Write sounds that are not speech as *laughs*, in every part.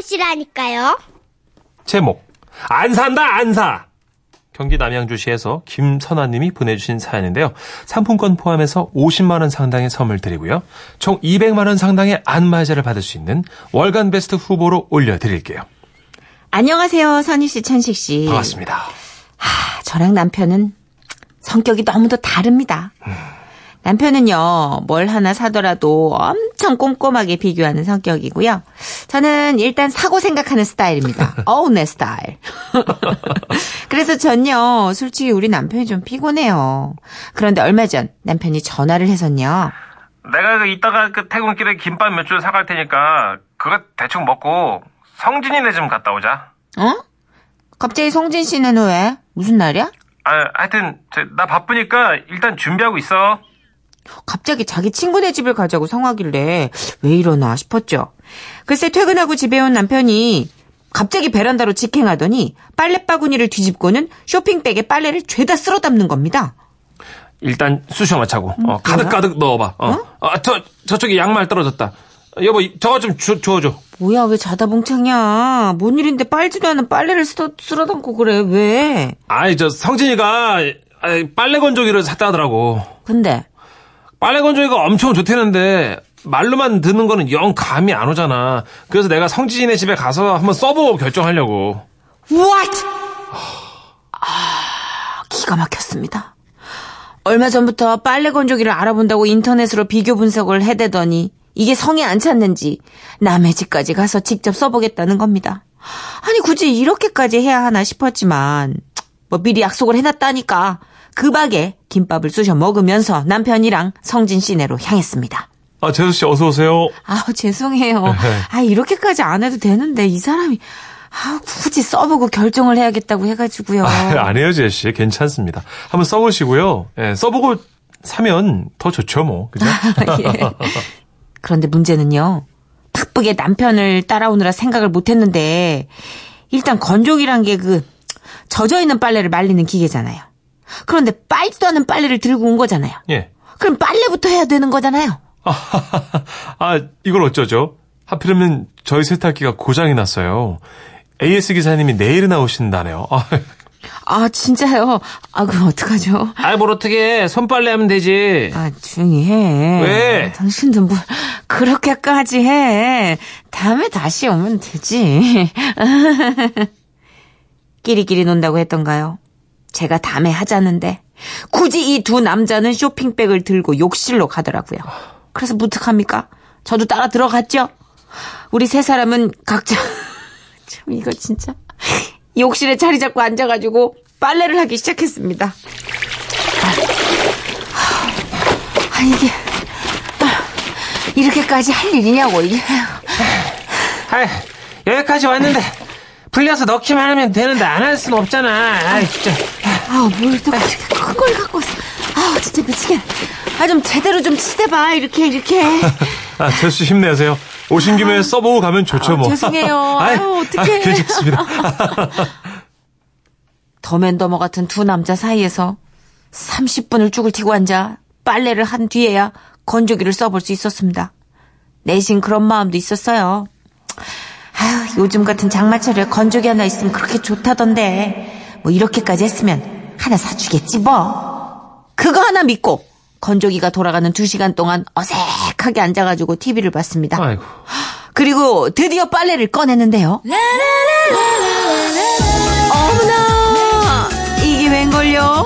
보시라니까요. 제목 안 산다 안 사. 경기 남양주시에서 김선아님이 보내주신 사연인데요. 상품권 포함해서 50만 원 상당의 선물 드리고요. 총 200만 원 상당의 안마자를 받을 수 있는 월간 베스트 후보로 올려드릴게요. 안녕하세요, 선희 씨, 천식 씨. 반갑습니다. 하, 저랑 남편은 성격이 너무도 다릅니다. 남편은요, 뭘 하나 사더라도 엄청 꼼꼼하게 비교하는 성격이고요. 저는 일단 사고 생각하는 스타일입니다. *laughs* 어우, 내 스타일. *laughs* 그래서 전요, 솔직히 우리 남편이 좀 피곤해요. 그런데 얼마 전 남편이 전화를 해서요. 내가 그 이따가 그 퇴근길에 김밥 몇 줄 사갈 테니까 그거 대충 먹고 성진이네 좀 갔다 오자. 어? 갑자기 송진 씨는 왜? 무슨 날이야? 아, 하여튼 저, 나 바쁘니까 일단 준비하고 있어. 갑자기 자기 친구네 집을 가자고 성하길래 왜 이러나 싶었죠. 글쎄 퇴근하고 집에 온 남편이 갑자기 베란다로 직행하더니 빨래바구니를 뒤집고는 쇼핑백에 빨래를 죄다 쓸어 담는 겁니다. 일단 쑤셔 맞차고 어, 가득가득 넣어봐. 어. 아, 저 저쪽에 양말 떨어졌다. 여보 이- 저거 좀 주, 주워줘. 뭐야 왜 자다 봉창이야. 뭔 일인데 빨지도 않은 빨래를 쓸어, 쓸어 담고 그래 왜. 아이 저 성진이가 아이, 빨래 건조기를 샀다 하더라고. 근데 빨래 건조기가 엄청 좋다는데 말로만 듣는 거는 영 감이 안 오잖아. 그래서 내가 성진이네 집에 가서 한번 써보고 결정하려고. What? 아, 기가 막혔습니다. 얼마 전부터 빨래 건조기를 알아본다고 인터넷으로 비교 분석을 해대더니 이게 성에 안 찼는지 남의 집까지 가서 직접 써보겠다는 겁니다. 아니 굳이 이렇게까지 해야 하나 싶었지만 뭐 미리 약속을 해놨다니까 그 박에 김밥을 쑤셔 먹으면서 남편이랑 성진 씨네로 향했습니다. 아 재수 씨 어서 오세요. 아우 죄송해요. *laughs* 아 이렇게까지 안 해도 되는데 이 사람이 아 굳이 써보고 결정을 해야겠다고 해가지고요. *laughs* 안 해요 재수 씨 괜찮습니다. 한번 써보시고요. 예, 써보고 사면 더 좋죠 뭐. 그죠? *laughs* 예. 그런데 문제는요. 바쁘게 남편을 따라오느라 생각을 못했는데 일단 건조기란 게 그 젖어 있는 빨래를 말리는 기계잖아요. 그런데 빨지도 않은 빨래를 들고 온 거잖아요. 예. 그럼 빨래부터 해야 되는 거잖아요. 아, 이걸 어쩌죠? 하필이면 저희 세탁기가 고장이 났어요. AS 기사님이 내일은 나오신다네요. 아, 아 진짜요? 아 그럼 어떡하죠? 아이, 뭘 어떻게 손빨래 하면 되지. 아, 조용히 해. 왜? 당신도 뭘 그렇게까지 해. 다음에 다시 오면 되지. *laughs* 끼리끼리 논다고 했던가요? 제가 다음에 하자는데 굳이 이 두 남자는 쇼핑백을 들고 욕실로 가더라고요. 그래서 무특합니까? 저도 따라 들어갔죠. 우리 세 사람은 각자 *laughs* 참 이거 진짜 욕실에 자리 잡고 앉아가지고 빨래를 하기 시작했습니다. 아, 이게, 아, 이렇게까지 할 일이냐고, 이게. 아이, 여기까지 왔는데, 풀려서 넣기만 하면 되는데, 안 할 수는 없잖아. 아이, 진짜. 아, 뭘또 이렇게 큰걸 갖고 왔어. 아, 진짜 미치겠네. 아, 좀 제대로 좀 치대봐, 이렇게, 이렇게. 아, 씨 힘내세요. 오신 김에 써보고 가면 좋죠, 아, 뭐. 죄송해요. *laughs* 아유, 어떡해. 아, 괜찮습니다. *laughs* 더맨더머 같은 두 남자 사이에서 30분을 쭉을 튀고 앉아 빨래를 한 뒤에야 건조기를 써볼 수 있었습니다. 내심 그런 마음도 있었어요. 아유, 요즘 같은 장마철에 건조기 하나 있으면 그렇게 좋다던데. 뭐 이렇게까지 했으면 하나 사주겠지 뭐. 그거 하나 믿고 건조기가 돌아가는 두 시간 동안 어색하게 앉아가지고 TV를 봤습니다. 아이고. 그리고 드디어 빨래를 꺼냈는데요. 어머나! 이게 웬걸요?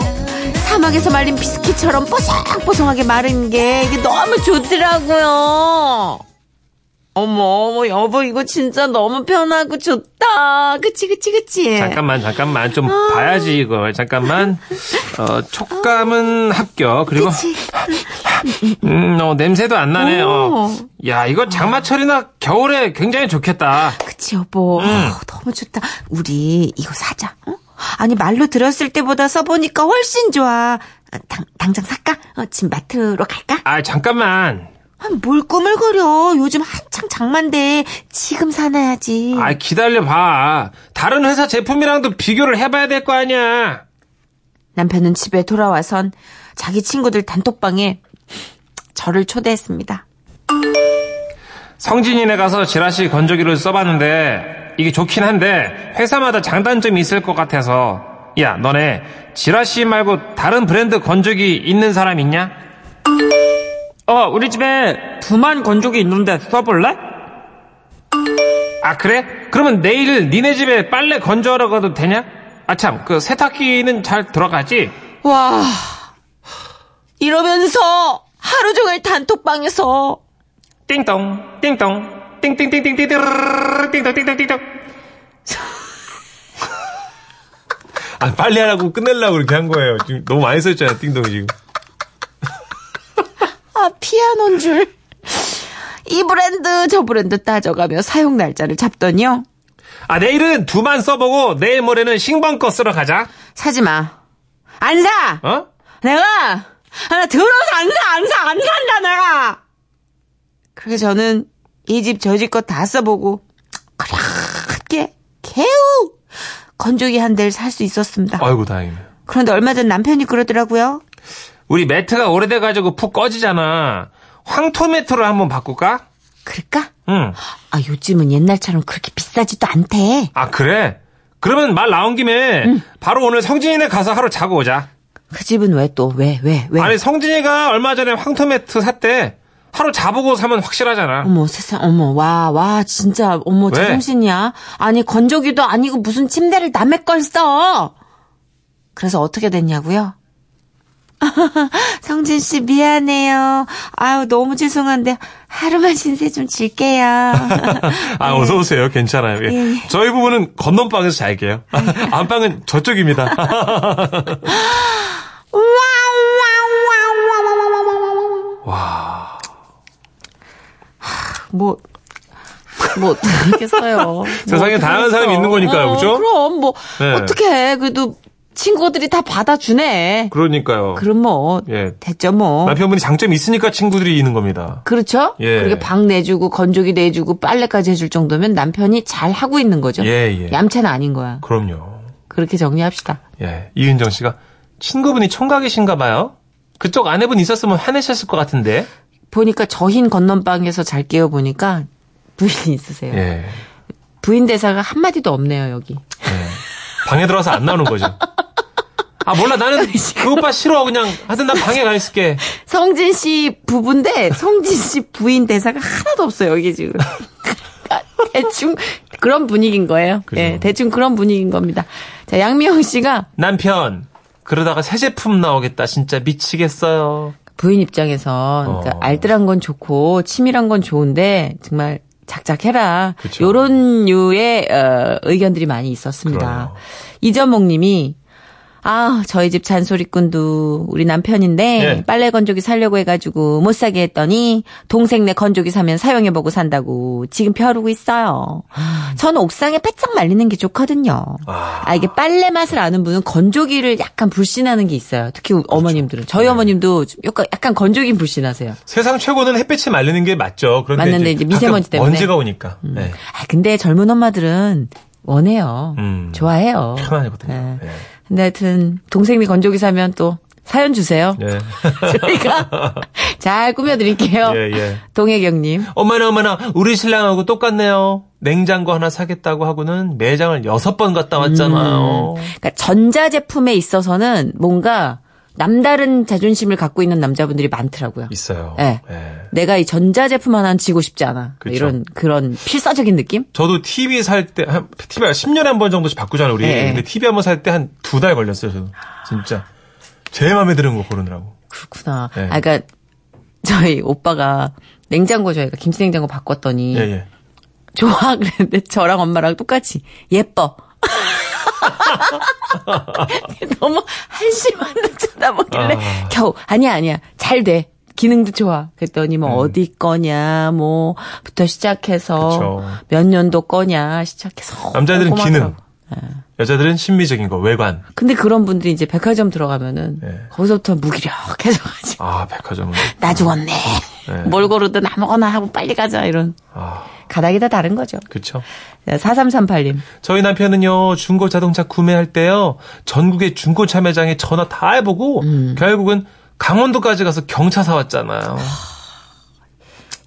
사막에서 말린 비스킷처럼 뽀송뽀송하게 마른 게 이게 너무 좋더라고요. 어머, 어머, 여보, 이거 진짜 너무 편하고 좋다. 그치, 그치, 그치? 잠깐만, 잠깐만. 좀 봐야지, 이걸. 잠깐만. 어, 촉감은 합격. 그리고, 그치. *laughs* 음, 어, 냄새도 안 나네. 어. 오. 야, 이거 장마철이나 겨울에 굉장히 좋겠다. 그치, 여보. 음. 어우, 너무 좋다. 우리 이거 사자. 어? 아니, 말로 들었을 때보다 써보니까 훨씬 좋아. 어, 당, 당장 살까? 어, 지금 마트로 갈까? 아, 잠깐만. 아, 뭘 꾸물거려. 요즘 한창 장만데 지금 사놔야지. 아, 기다려봐. 다른 회사 제품이랑도 비교를 해봐야 될 거 아니야. 남편은 집에 돌아와선 자기 친구들 단톡방에 저를 초대했습니다. 성진이네 가서 지라시 건조기를 써봤는데 이게 좋긴 한데 회사마다 장단점이 있을 것 같아서 야 너네 지라시 말고 다른 브랜드 건조기 있는 사람 있냐? 어, 우리 집에 두만 건조기 있는데 써볼래? 아 그래? 그러면 내일 니네 집에 빨래 건조하러 가도 되냐? 아 참 그 세탁기는 잘 들어가지? 와, 이러면서 하루 종일 단톡방에서 띵동 띵동 띵띵띵띵띵 띵동 띵동 띵동 아 빨리 하라고 끝내려고 그렇게 한 거예요 지금 너무 많이 써있잖아요 띵동이 지금 아, 피아노인 줄. 이 브랜드 저 브랜드 따져가며 사용 날짜를 잡더니요. 아 내일은 두만 써보고 내일 모레는 신번 거 쓰러 가자 사지 마. 안 사! 어? 내가 아, 들어서 안 사, 안 사, 안 산다, 내가! 그렇게 저는 이 집 저 집 거 다 써보고 그렇게 개우 건조기 한 대를 살 수 있었습니다. 아이고 다행이네 그런데 얼마 전 남편이 그러더라고요. 우리 매트가 오래돼가지고 푹 꺼지잖아 황토 매트로 한번 바꿀까? 그럴까? 응. 아, 요즘은 옛날처럼 그렇게 비싸지도 않대. 아 그래? 그러면 말 나온 김에 바로 오늘 성진이네 가서 하루 자고 오자 그 집은 왜 또, 왜, 왜, 왜? 아니 성진이가 얼마 전에 황토 매트 샀대 하루 자보고 사면 확실하잖아 어머, 세상, 어머, 와, 와, 진짜, 어머, 왜? 제정신이야. 아니, 건조기도 아니고 무슨 침대를 남의 걸 써! 그래서 어떻게 됐냐고요? *laughs* 성진 씨, 미안해요. 아유, 너무 죄송한데, 하루만 신세 좀 질게요. *laughs* 아, 어서 오세요. 괜찮아요. 예. 예, 예. 저희 부부는 건넌방에서 잘게요. *laughs* 안방은 저쪽입니다. 와. 뭐, 뭐, 어떡하겠어요. 세상에 뭐 다양한. 사람이 있는 거니까요, 어, 그죠? 그럼, 뭐, 네. 어떡해. 그래도 친구들이 다 받아주네. 그러니까요. 그럼 뭐, 예. 됐죠, 뭐. 남편분이 장점이 있으니까 친구들이 있는 겁니다. 그렇죠? 예. 그렇게 방 내주고 건조기 내주고 빨래까지 해줄 정도면 남편이 잘 하고 있는 거죠. 예, 예. 얌체는 아닌 거야. 그럼요. 그렇게 정리합시다. 예. 이은정 씨가 친구분이 총각이신가 봐요. 그쪽 아내분 있었으면 화내셨을 것 같은데. 보니까 저 흰 건넌방에서 잘 깨어 보니까 부인이 있으세요. 예. 부인 대사가 한마디도 없네요, 여기. 예. 방에 들어와서 안 나오는 거죠. 아 몰라 나는 그 오빠 싫어 그냥 하여튼 난 방에 가 있을게. 성진 씨 부부인데 성진 씨 부인 대사가 하나도 없어요, 여기 지금. *laughs* 대충 그런 분위기인 거예요. 그죠. 예, 대충 그런 분위기인 겁니다. 자, 양미영 씨가 남편 그러다가 새 제품 나오겠다 진짜 미치겠어요. 부인 입장에서 그러니까 어. 알뜰한 건 좋고 치밀한 건 좋은데 정말 작작해라. 요런 류의 어, 의견들이 많이 있었습니다. 그래요. 이전목 님이 아, 저희 집 잔소리꾼도 우리 남편인데 예. 빨래 건조기 사려고 해가지고 못 사게 했더니 동생네 건조기 사면 사용해보고 산다고 지금 벼르고 있어요. 저는 옥상에 바짝 말리는 게 좋거든요. 아. 아, 이게 빨래 맛을 아는 분은 건조기를 약간 불신하는 게 있어요. 특히 그렇죠. 어머님들은. 네. 저희 어머님도 좀 약간, 약간 건조기 불신하세요. 세상 최고는 햇빛이 말리는 게 맞죠. 그런데 맞는데 이제 미세먼지 때문에. 먼지가 오니까 네. 아, 근데 젊은 엄마들은 원해요. 음. 좋아해요. 편하거든요. 네. 네. 근데 하여튼 동생이 건조기 사면 또 사연 주세요. 예. *laughs* 저희가 잘 꾸며드릴게요. 예, 예. 동혜경님. 어머나 어머나 우리 신랑하고 똑같네요. 냉장고 하나 사겠다고 하고는 매장을 여섯 번 갔다 왔잖아요. 그러니까 전자제품에 있어서는 뭔가 남다른 자존심을 갖고 있는 남자분들이 많더라고요. 있어요. 예. 예. 내가 이 전자제품 하나는 지고 싶지 않아. 그쵸. 이런 그런 필사적인 느낌? 저도 TV 살 때, 한, TV가 10년에 한 번 정도씩 바꾸잖아요, 우리. 예. 근데 TV 한 번 살 때 한 두 달 걸렸어요, 저도. 진짜. 제일 마음에 드는 거 고르느라고. 그렇구나. 예. 아, 그러니까 저희 오빠가 냉장고 저희가 김치 냉장고 바꿨더니 예, 예. 좋아 그랬는데 저랑 엄마랑 똑같이 예뻐. *laughs* *laughs* 너무 한심한데 쳐다보길래 아. 겨우 아니야 아니야 잘 돼. 기능도 좋아. 그랬더니 뭐 어디 거냐 뭐부터 시작해서 그쵸. 몇 년도 거냐 시작해서 남자들은 꼼꼼하더라고. 기능. 여자들은 신미적인 거, 외관. 근데 그런 분들이 이제 백화점 들어가면은 네. 거기서부터 무기력해져가지고 아, 백화점은. 나 죽었네. 네. 뭘 고르든 아무거나 하고 빨리 가자 이런 아, 가닥이 다 다른 거죠. 그쵸. 4338님. 저희 남편은요, 중고 자동차 구매할 때요, 전국의 중고차 매장에 전화 다 해보고, 음. 결국은 강원도까지 가서 경차 사왔잖아요.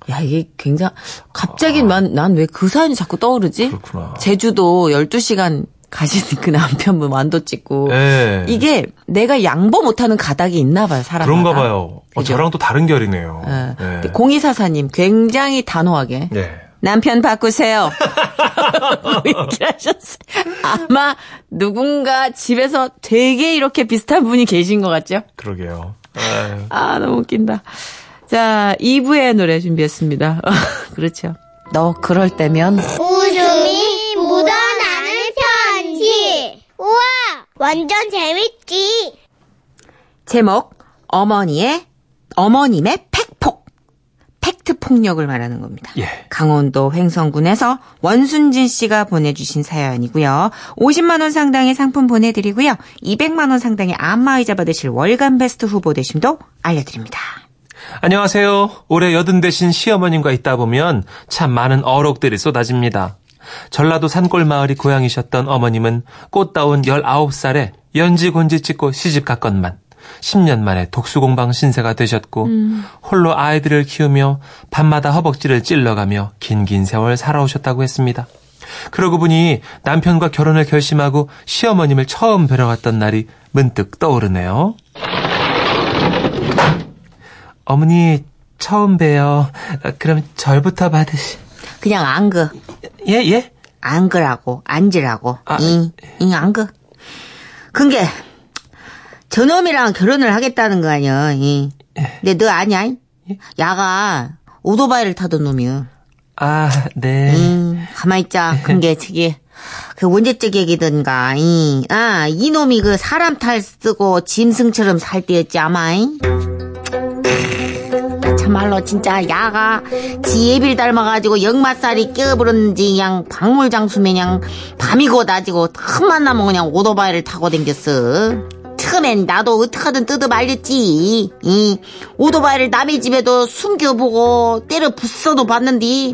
야, 이게 굉장히, 갑자기 난, 난왜 그 사연이 자꾸 떠오르지? 그렇구나. 제주도 12시간 가시는 그 남편분 완도 찍고. 예. 이게 내가 양보 못하는 가닥이 있나 봐요, 사람. 그런가 봐요. 어? 저랑 또 다른 결이네요. 예. 네. 공이사사님 굉장히 단호하게. 네. 남편 바꾸세요. *laughs* 이렇게 하셨어요. 아마 누군가 집에서 되게 이렇게 비슷한 분이 계신 것 같죠? 그러게요. 아, 너무 웃긴다. 자, 2부의 노래 준비했습니다. *laughs* 그렇죠. 너 그럴 때면 웃음이 묻어나는 편지. 우와, 완전 재밌지. 제목 어머니의 어머님의 팩폭 팩트 폭력을 말하는 겁니다. 예. 강원도 횡성군에서 원순진 씨가 보내주신 사연이고요. 50만 원 상당의 상품 보내드리고요. 200만 원 상당의 안마의자 받으실 월간 베스트 후보 되심도 알려드립니다. 안녕하세요. 올해 여든 되신 시어머님과 있다 보면 참 많은 어록들이 쏟아집니다. 전라도 산골 마을이 고향이셨던 어머님은 꽃다운 19살에 연지곤지 찍고 시집 갔건만 10년 만에 독수공방 신세가 되셨고 홀로 아이들을 키우며 밤마다 허벅지를 찔러가며 긴긴 세월 살아오셨다고 했습니다. 그러고 보니 남편과 결혼을 결심하고 시어머님을 처음 뵈러 갔던 날이 문득 떠오르네요. 어머니 처음 뵈요. 어, 그럼 절부터 받으시. 그냥 안그 예 예. 안그라고 앉으라고 아, 이, 이 안그 근게 저놈이랑 결혼을 하겠다는 거 아니야 이. 근데 너 아냐 야가 오토바이를 타던 놈이야 아 네. 음, 가만히 있자. 근게 저기 그 언제적 얘기든가. 이, 아, 이놈이 그 사람 탈 쓰고 짐승처럼 살 때였지 아마. 이? 참말로 진짜 야가 지 예빌 닮아가지고 역마살이 끼어버렸는지 그냥 박물장수 마냥 밤이고 낮이고 틈만 나면 그냥 오토바이를 타고 댕겼어. 처음엔 나도 어떡하든 뜯어 말렸지. 이 오토바이를 남의 집에도 숨겨보고 때려 부숴도 봤는데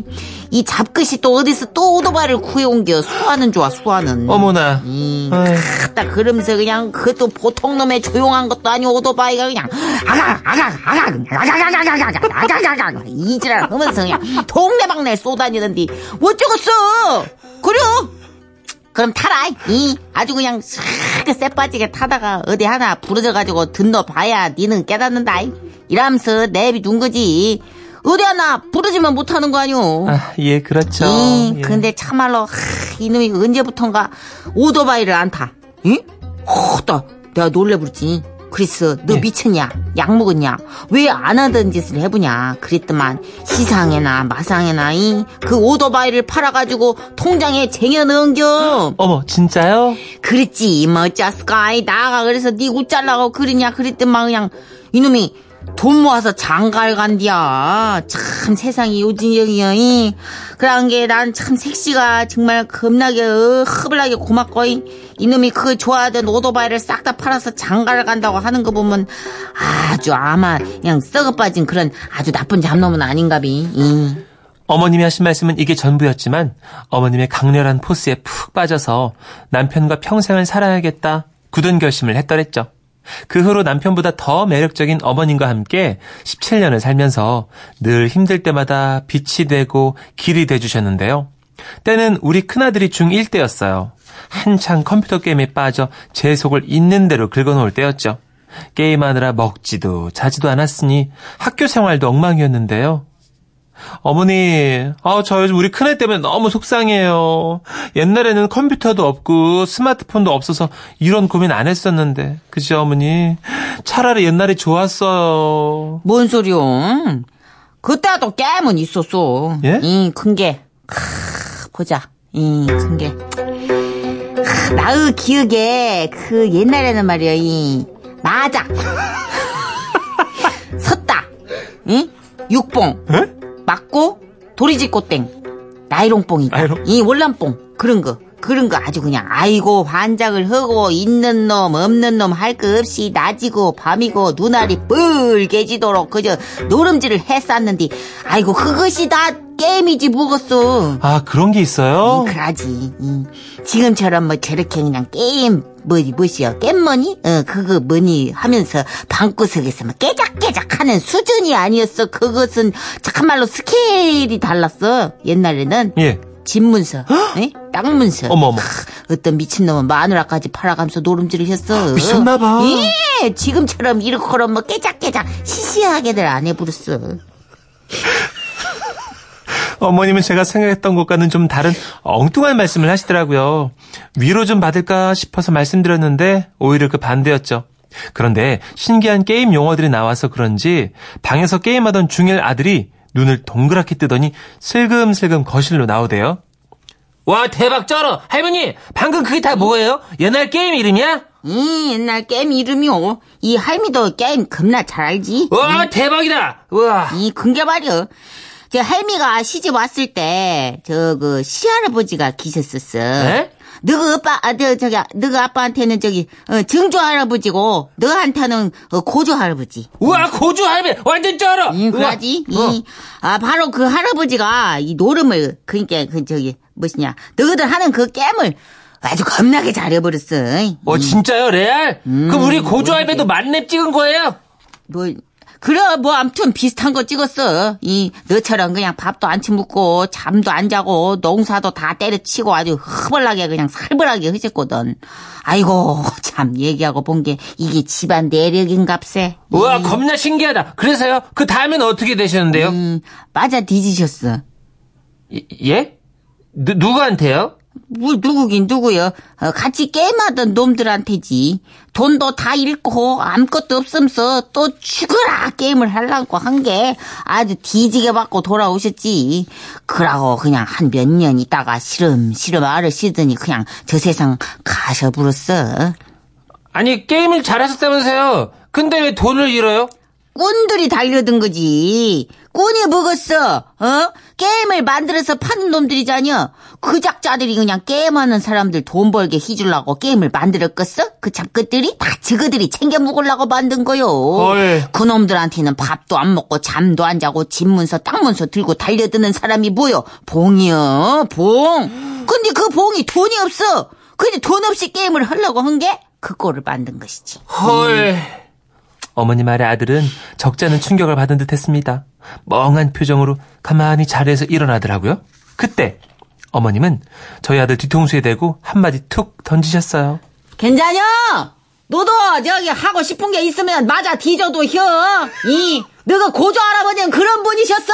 이 잡끝이 또 어디서 또 오토바이를 구해온겨. 수아는 좋아 수아는. 어머나. 이 아유. 딱 그러면서 그냥 그것도 보통 놈의 조용한 것도 아니고 오토바이가 그냥 아각 아각 아각아각아각 아각아각 이지랄 하면서 그냥 동네방네 쏘다니던디 어쩌겠어 그래 그럼 타라 이 아주 그냥 싹 쎄빠지게 타다가 어디 하나 부러져가지고 든너 봐야 니는 깨닫는다 이러면서 내비 둔 거지 어디 하나 부러지면 못하는 거 아니오 아, 예, 그렇죠. 이, 예. 근데 참말로 하, 이놈이 언제부턴가 오토바이를 안 타. 응? 허다 내가 놀래버렸지. 그랬어. 너 예. 미쳤냐? 약 먹었냐? 왜 안 하던 짓을 해보냐? 그랬더만 시상에나 마상에나 이, 그 오토바이를 팔아가지고 통장에 쟁여 넣은겨. 어머, 진짜요? 그랬지. 뭐 어쩌스까? 이 나가 그래서 니 웃잘라고 그러냐? 그랬더만 그냥 이놈이 돈 모아서 장가를 간디야. 참 세상이 요진영이야. 이. 그런 게 난참 색시가 정말 겁나게 어, 흐블나게 고맙고 이. 이놈이 그 좋아하던 오토바이를 싹 다 팔아서 장가를 간다고 하는 거 보면 아주 아마 그냥 썩어 빠진 그런 아주 나쁜 잡놈은 아닌가비. 이. 어머님이 하신 말씀은 이게 전부였지만 어머님의 강렬한 포스에 푹 빠져서 남편과 평생을 살아야겠다 굳은 결심을 했더랬죠. 그 후로 남편보다 더 매력적인 어머님과 함께 17년을 살면서 늘 힘들 때마다 빛이 되고 길이 돼주셨는데요. 때는 우리 큰아들이 중1 때였어요. 한창 컴퓨터 게임에 빠져 제 속을 있는 대로 긁어놓을 때였죠. 게임하느라 먹지도 자지도 않았으니 학교 생활도 엉망이었는데요. 어머니, 아, 저 요즘 우리 큰애 때문에 너무 속상해요. 옛날에는 컴퓨터도 없고 스마트폰도 없어서 이런 고민 안 했었는데. 그죠, 어머니? 차라리 옛날이 좋았어요. 뭔 소리요? 그때도 게임은 있었어. 예? 이, 큰 게. 크, 보자. 이, 큰 게. 크, 나의 기억에, 그, 옛날에는 말이야, 이, 마작. *laughs* 섰다. 응? 육봉. 에? 맞고, 도리지꽃땡. 나이롱뽕이. 나이롱? 이, 월남뽕. 그런 거. 그런 거 아주 그냥 아이고 반작을 하고 있는 놈 없는 놈 할 거 없이 낮이고 밤이고 눈알이 뻘개지도록 그저 노름질을 했었는데 아이고 그것이 다 게임이지 뭐겠어. 아, 그런 게 있어요? 그러지. 이, 지금처럼 뭐 저렇게 그냥 게임 뭐지 뭐시여 깻머니? 어 그거 뭐니 하면서 방구석에서 막 깨작깨작 하는 수준이 아니었어. 그것은 참말로 스케일이 달랐어. 옛날에는 예. 집문서, 에? 땅문서. 어머, 어머. 크, 어떤 미친놈은 마누라까지 팔아가면서 노름질을 했어. 미쳤나봐. 예, 지금처럼 이렇게 뭐 깨작깨작 시시하게들 안 해부렸어. 어머님은 제가 생각했던 것과는 좀 다른 엉뚱한 말씀을 하시더라고요. 위로 좀 받을까 싶어서 말씀드렸는데 오히려 그 반대였죠. 그런데 신기한 게임 용어들이 나와서 그런지 방에서 게임하던 중일 아들이 눈을 동그랗게 뜨더니 슬금슬금 거실로 나오대요. 와 대박 쩔어 할머니 방금 그게 다 뭐예요? 옛날 게임 이름이야? 이 옛날 게임 이름이요. 이 할미도 게임 겁나 잘 알지? 와 대박이다 우와 이 근게 말이요. 저 할미가 시집 왔을 때 저 그 시할아버지가 계셨었어. 에? 너가 아빠, 아, 너, 저기, 너가 아빠한테는 저기, 어, 증조 할아버지고, 너한테는, 어, 고조 할아버지. 우와 고조 할머니 완전 쩔어 응. 그러지. 어. 이, 아, 바로 그 할아버지가 이 노름을, 그니까, 그, 저기, 무엇이냐. 너희들 하는 그 게임을 아주 겁나게 잘해버렸어. 어 진짜요 레알? 음, 그럼 우리 고주 할배도 만렙 찍은 거예요? 뭐, 그래, 뭐, 암튼 비슷한 거 찍었어. 이, 너처럼 그냥 밥도 안 치먹고, 잠도 안 자고, 농사도 다 때려치고 아주 흐벌나게 그냥 살벌하게 하셨거든. 아이고, 참, 얘기하고 본 게, 이게 집안 내력인갑세. 우와 겁나 신기하다 그래서요 그 다음엔 어떻게 되셨는데요? 음, 맞아 뒤지셨어. 예? 예? 누, 누구한테요? 뭘 누구긴 누구요? 어, 같이 게임하던 놈들한테지. 돈도 다 잃고 아무것도 없으면서 또 죽어라 게임을 하려고 한 게 아주 뒤지게 받고 돌아오셨지. 그러고 그냥 한 몇 년 있다가 시름시름 씻더니 그냥 저 세상 가셔버렸어. 아니 게임을 잘하셨다면서요 근데 왜 돈을 잃어요? 꾼들이 달려든 거지. 꾼이 먹었어. 어? 게임을 만들어서 파는 놈들이잖여. 그 작자들이 그냥 게임하는 사람들 돈 벌게 해주려고 게임을 만들었겠어? 그 잡것들이 다 저거들이 챙겨 먹으려고 만든 거요. 헐. 그 놈들한테는 밥도 안 먹고 잠도 안 자고 집 문서 땅 문서 들고 달려드는 사람이 뭐요? 봉이요. 봉. 근데 그 봉이 돈이 없어. 근데 돈 없이 게임을 하려고 한 게 그거를 만든 것이지. 헐 어머니 말에 아들은 적잖은 충격을 받은 듯 했습니다. 멍한 표정으로 가만히 자리에서 일어나더라고요. 그때 어머님은 저희 아들 뒤통수에 대고 한마디 툭 던지셨어요. 괜찮여? 너도 저기 하고 싶은 게 있으면 맞아 뒤져도 혀. 이 너가 고조 할아버지는 그런 분이셨어.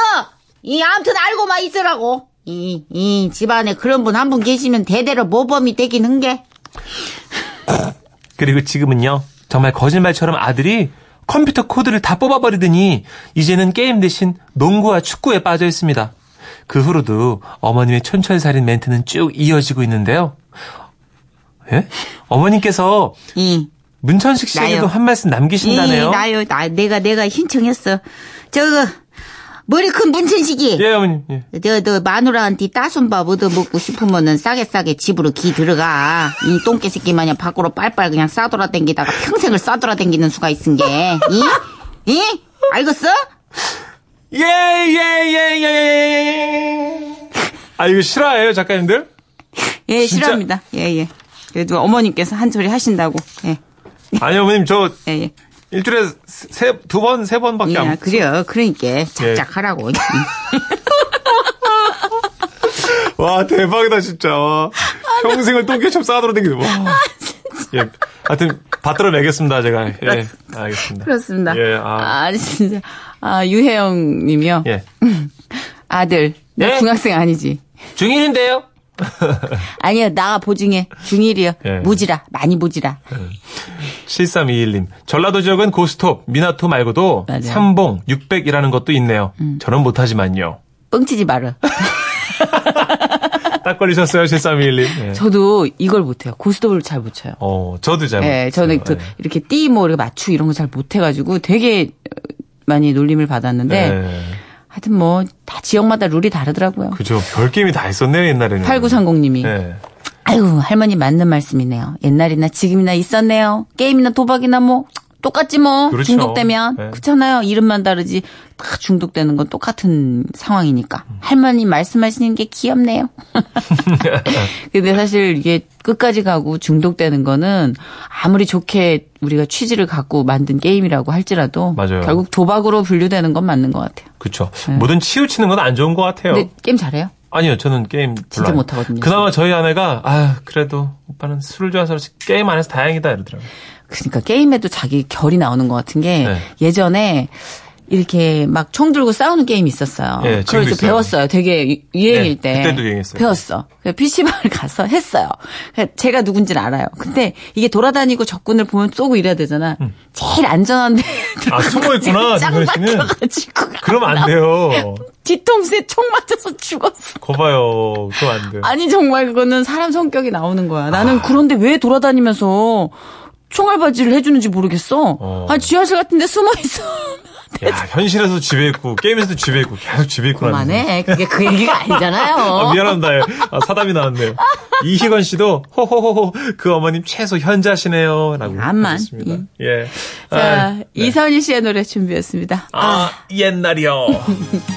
이 아무튼 알고만 있으라고. 이, 이 집안에 그런 분 한분 계시면 대대로 모범이 되긴 한 게. 그리고 지금은요, 정말 거짓말처럼 아들이 컴퓨터 코드를 다 뽑아버리더니 이제는 게임 대신 농구와 축구에 빠져 있습니다. 그 후로도 어머님의 촌철살인 멘트는 쭉 이어지고 있는데요. 예? 어머님께서 이, 문천식 씨에게도 나요. 한 말씀 남기신다네요. 이 나요. 나 내가 내가 신청했어. 저거 머리 큰 문천식이. 예, 어머님. 예. 저, 너, 마누라한테 따순밥 얻어 먹고 싶으면은 싸게 싸게 집으로 기 들어가. 이 똥개 새끼 마냥 밖으로 빨빨 그냥 싸돌아 댕기다가 평생을 싸돌아 댕기는 수가 있은 게. 이? 이? 알겠어? 예, 예, 예, 예, 예, 예. 아, 이거 실화예요, 작가님들? 예, 진짜? 싫어합니다. 예, 예. 그래도 어머님께서 한 소리 하신다고. 예, 아니, 어머님, 저 예, 예. 일주일에 세, 두 번, 세 번밖에 예, 안. 그래요. 그러니까 작작 하라고. *laughs* 와, 대박이다, 진짜. 와. 평생을 똥개처럼 싸돌아 다니는 와. 예. 하여튼, 받들어 매겠습니다, 제가. 예. 알겠습니다. 그렇습니다. 예, 아. 아, 진짜. 아, 유혜영 님이요. 예. *laughs* 아들. 너 예? 중학생 아니지? 중일인데요? *laughs* 아니요, 나 보증해. 중일이요. 예. 무지라. 많이 무지라. 7321님. 전라도 지역은 고스톱, 미나토 말고도 맞아요. 음. 삼봉, 600이라는 것도 있네요. 저는 못하지만요. 뻥치지 마라. *laughs* 딱 걸리셨어요, 7321님. 예. 저도 이걸 못해요. 고스톱을 잘 못 쳐요. 어, 저도 잘 예, 못했어요. 저는 그 예. 이렇게 띠 뭐 이렇게 맞추 이런 거 잘 못해가지고 되게 많이 놀림을 받았는데 예. 하여튼 뭐 다 지역마다 룰이 다르더라고요. 그죠. 별 게임이 다 있었네요, 옛날에는. 8930님이 예. 아유 할머니 맞는 말씀이네요. 옛날이나 지금이나 있었네요. 게임이나 도박이나 뭐 똑같지 뭐 그렇죠. 중독되면 네. 그렇잖아요 이름만 다르지 다 중독되는 건 똑같은 상황이니까 할머니 말씀하시는 게 귀엽네요 *laughs* 근데 사실 이게 끝까지 가고 중독되는 거는 아무리 좋게 우리가 취지를 갖고 만든 게임이라고 할지라도 맞아요. 결국 도박으로 분류되는 건 맞는 것 같아요 그쵸. 뭐든 치우치는 건 안 좋은 것 같아요. 근데 게임 잘해요 아니요, 저는 게임 진짜 안- 못하거든요, 그나마 저희 아내가 아 그래도 오빠는 술을 그렇지 게임 안 해서 다행이다 이러더라고요. 그러니까 게임에도 자기 결이 나오는 것 같은 게 네. 예전에 이렇게 막 총 들고 싸우는 게임이 있었어요. 예, 그걸 이제. 배웠어요. 되게 유- 유행일 네, 때. 그때도 유행했어요. 배웠어. PC방을 *laughs* 가서 했어요. 제가 누군지는 알아요. 근데 이게 돌아다니고 적군을 보면 쏘고 이래야 되잖아. 제일 안전한데. 아, 숨어 있구나, *laughs* 짱. 박혀가지고. 그러면 안 돼요. *laughs* 뒤통수에 총 맞아서 죽었어. 거봐요. 그럼 안 돼요. 아니 정말 그거는 사람 성격이 나오는 거야. 나는 아. 그런데 왜 돌아다니면서 총알바지를 해주는지 모르겠어. 어. 아 지하실 같은데 숨어 있어. 야, 현실에서 집에 있고 게임에서도 집에 있고 계속 집에 있고 그만해. 그게 그 얘기가 아니잖아요. *laughs* 아, 미안합니다. 예. 아, 사담이 나왔네요. 이희건 씨도 호호호호 그 어머님 최소 현자시네요. 라고 암만. 하셨습니다. 음. 예. 자 아, 이선희 씨의 노래 준비했습니다. 아, 옛날이요. *laughs*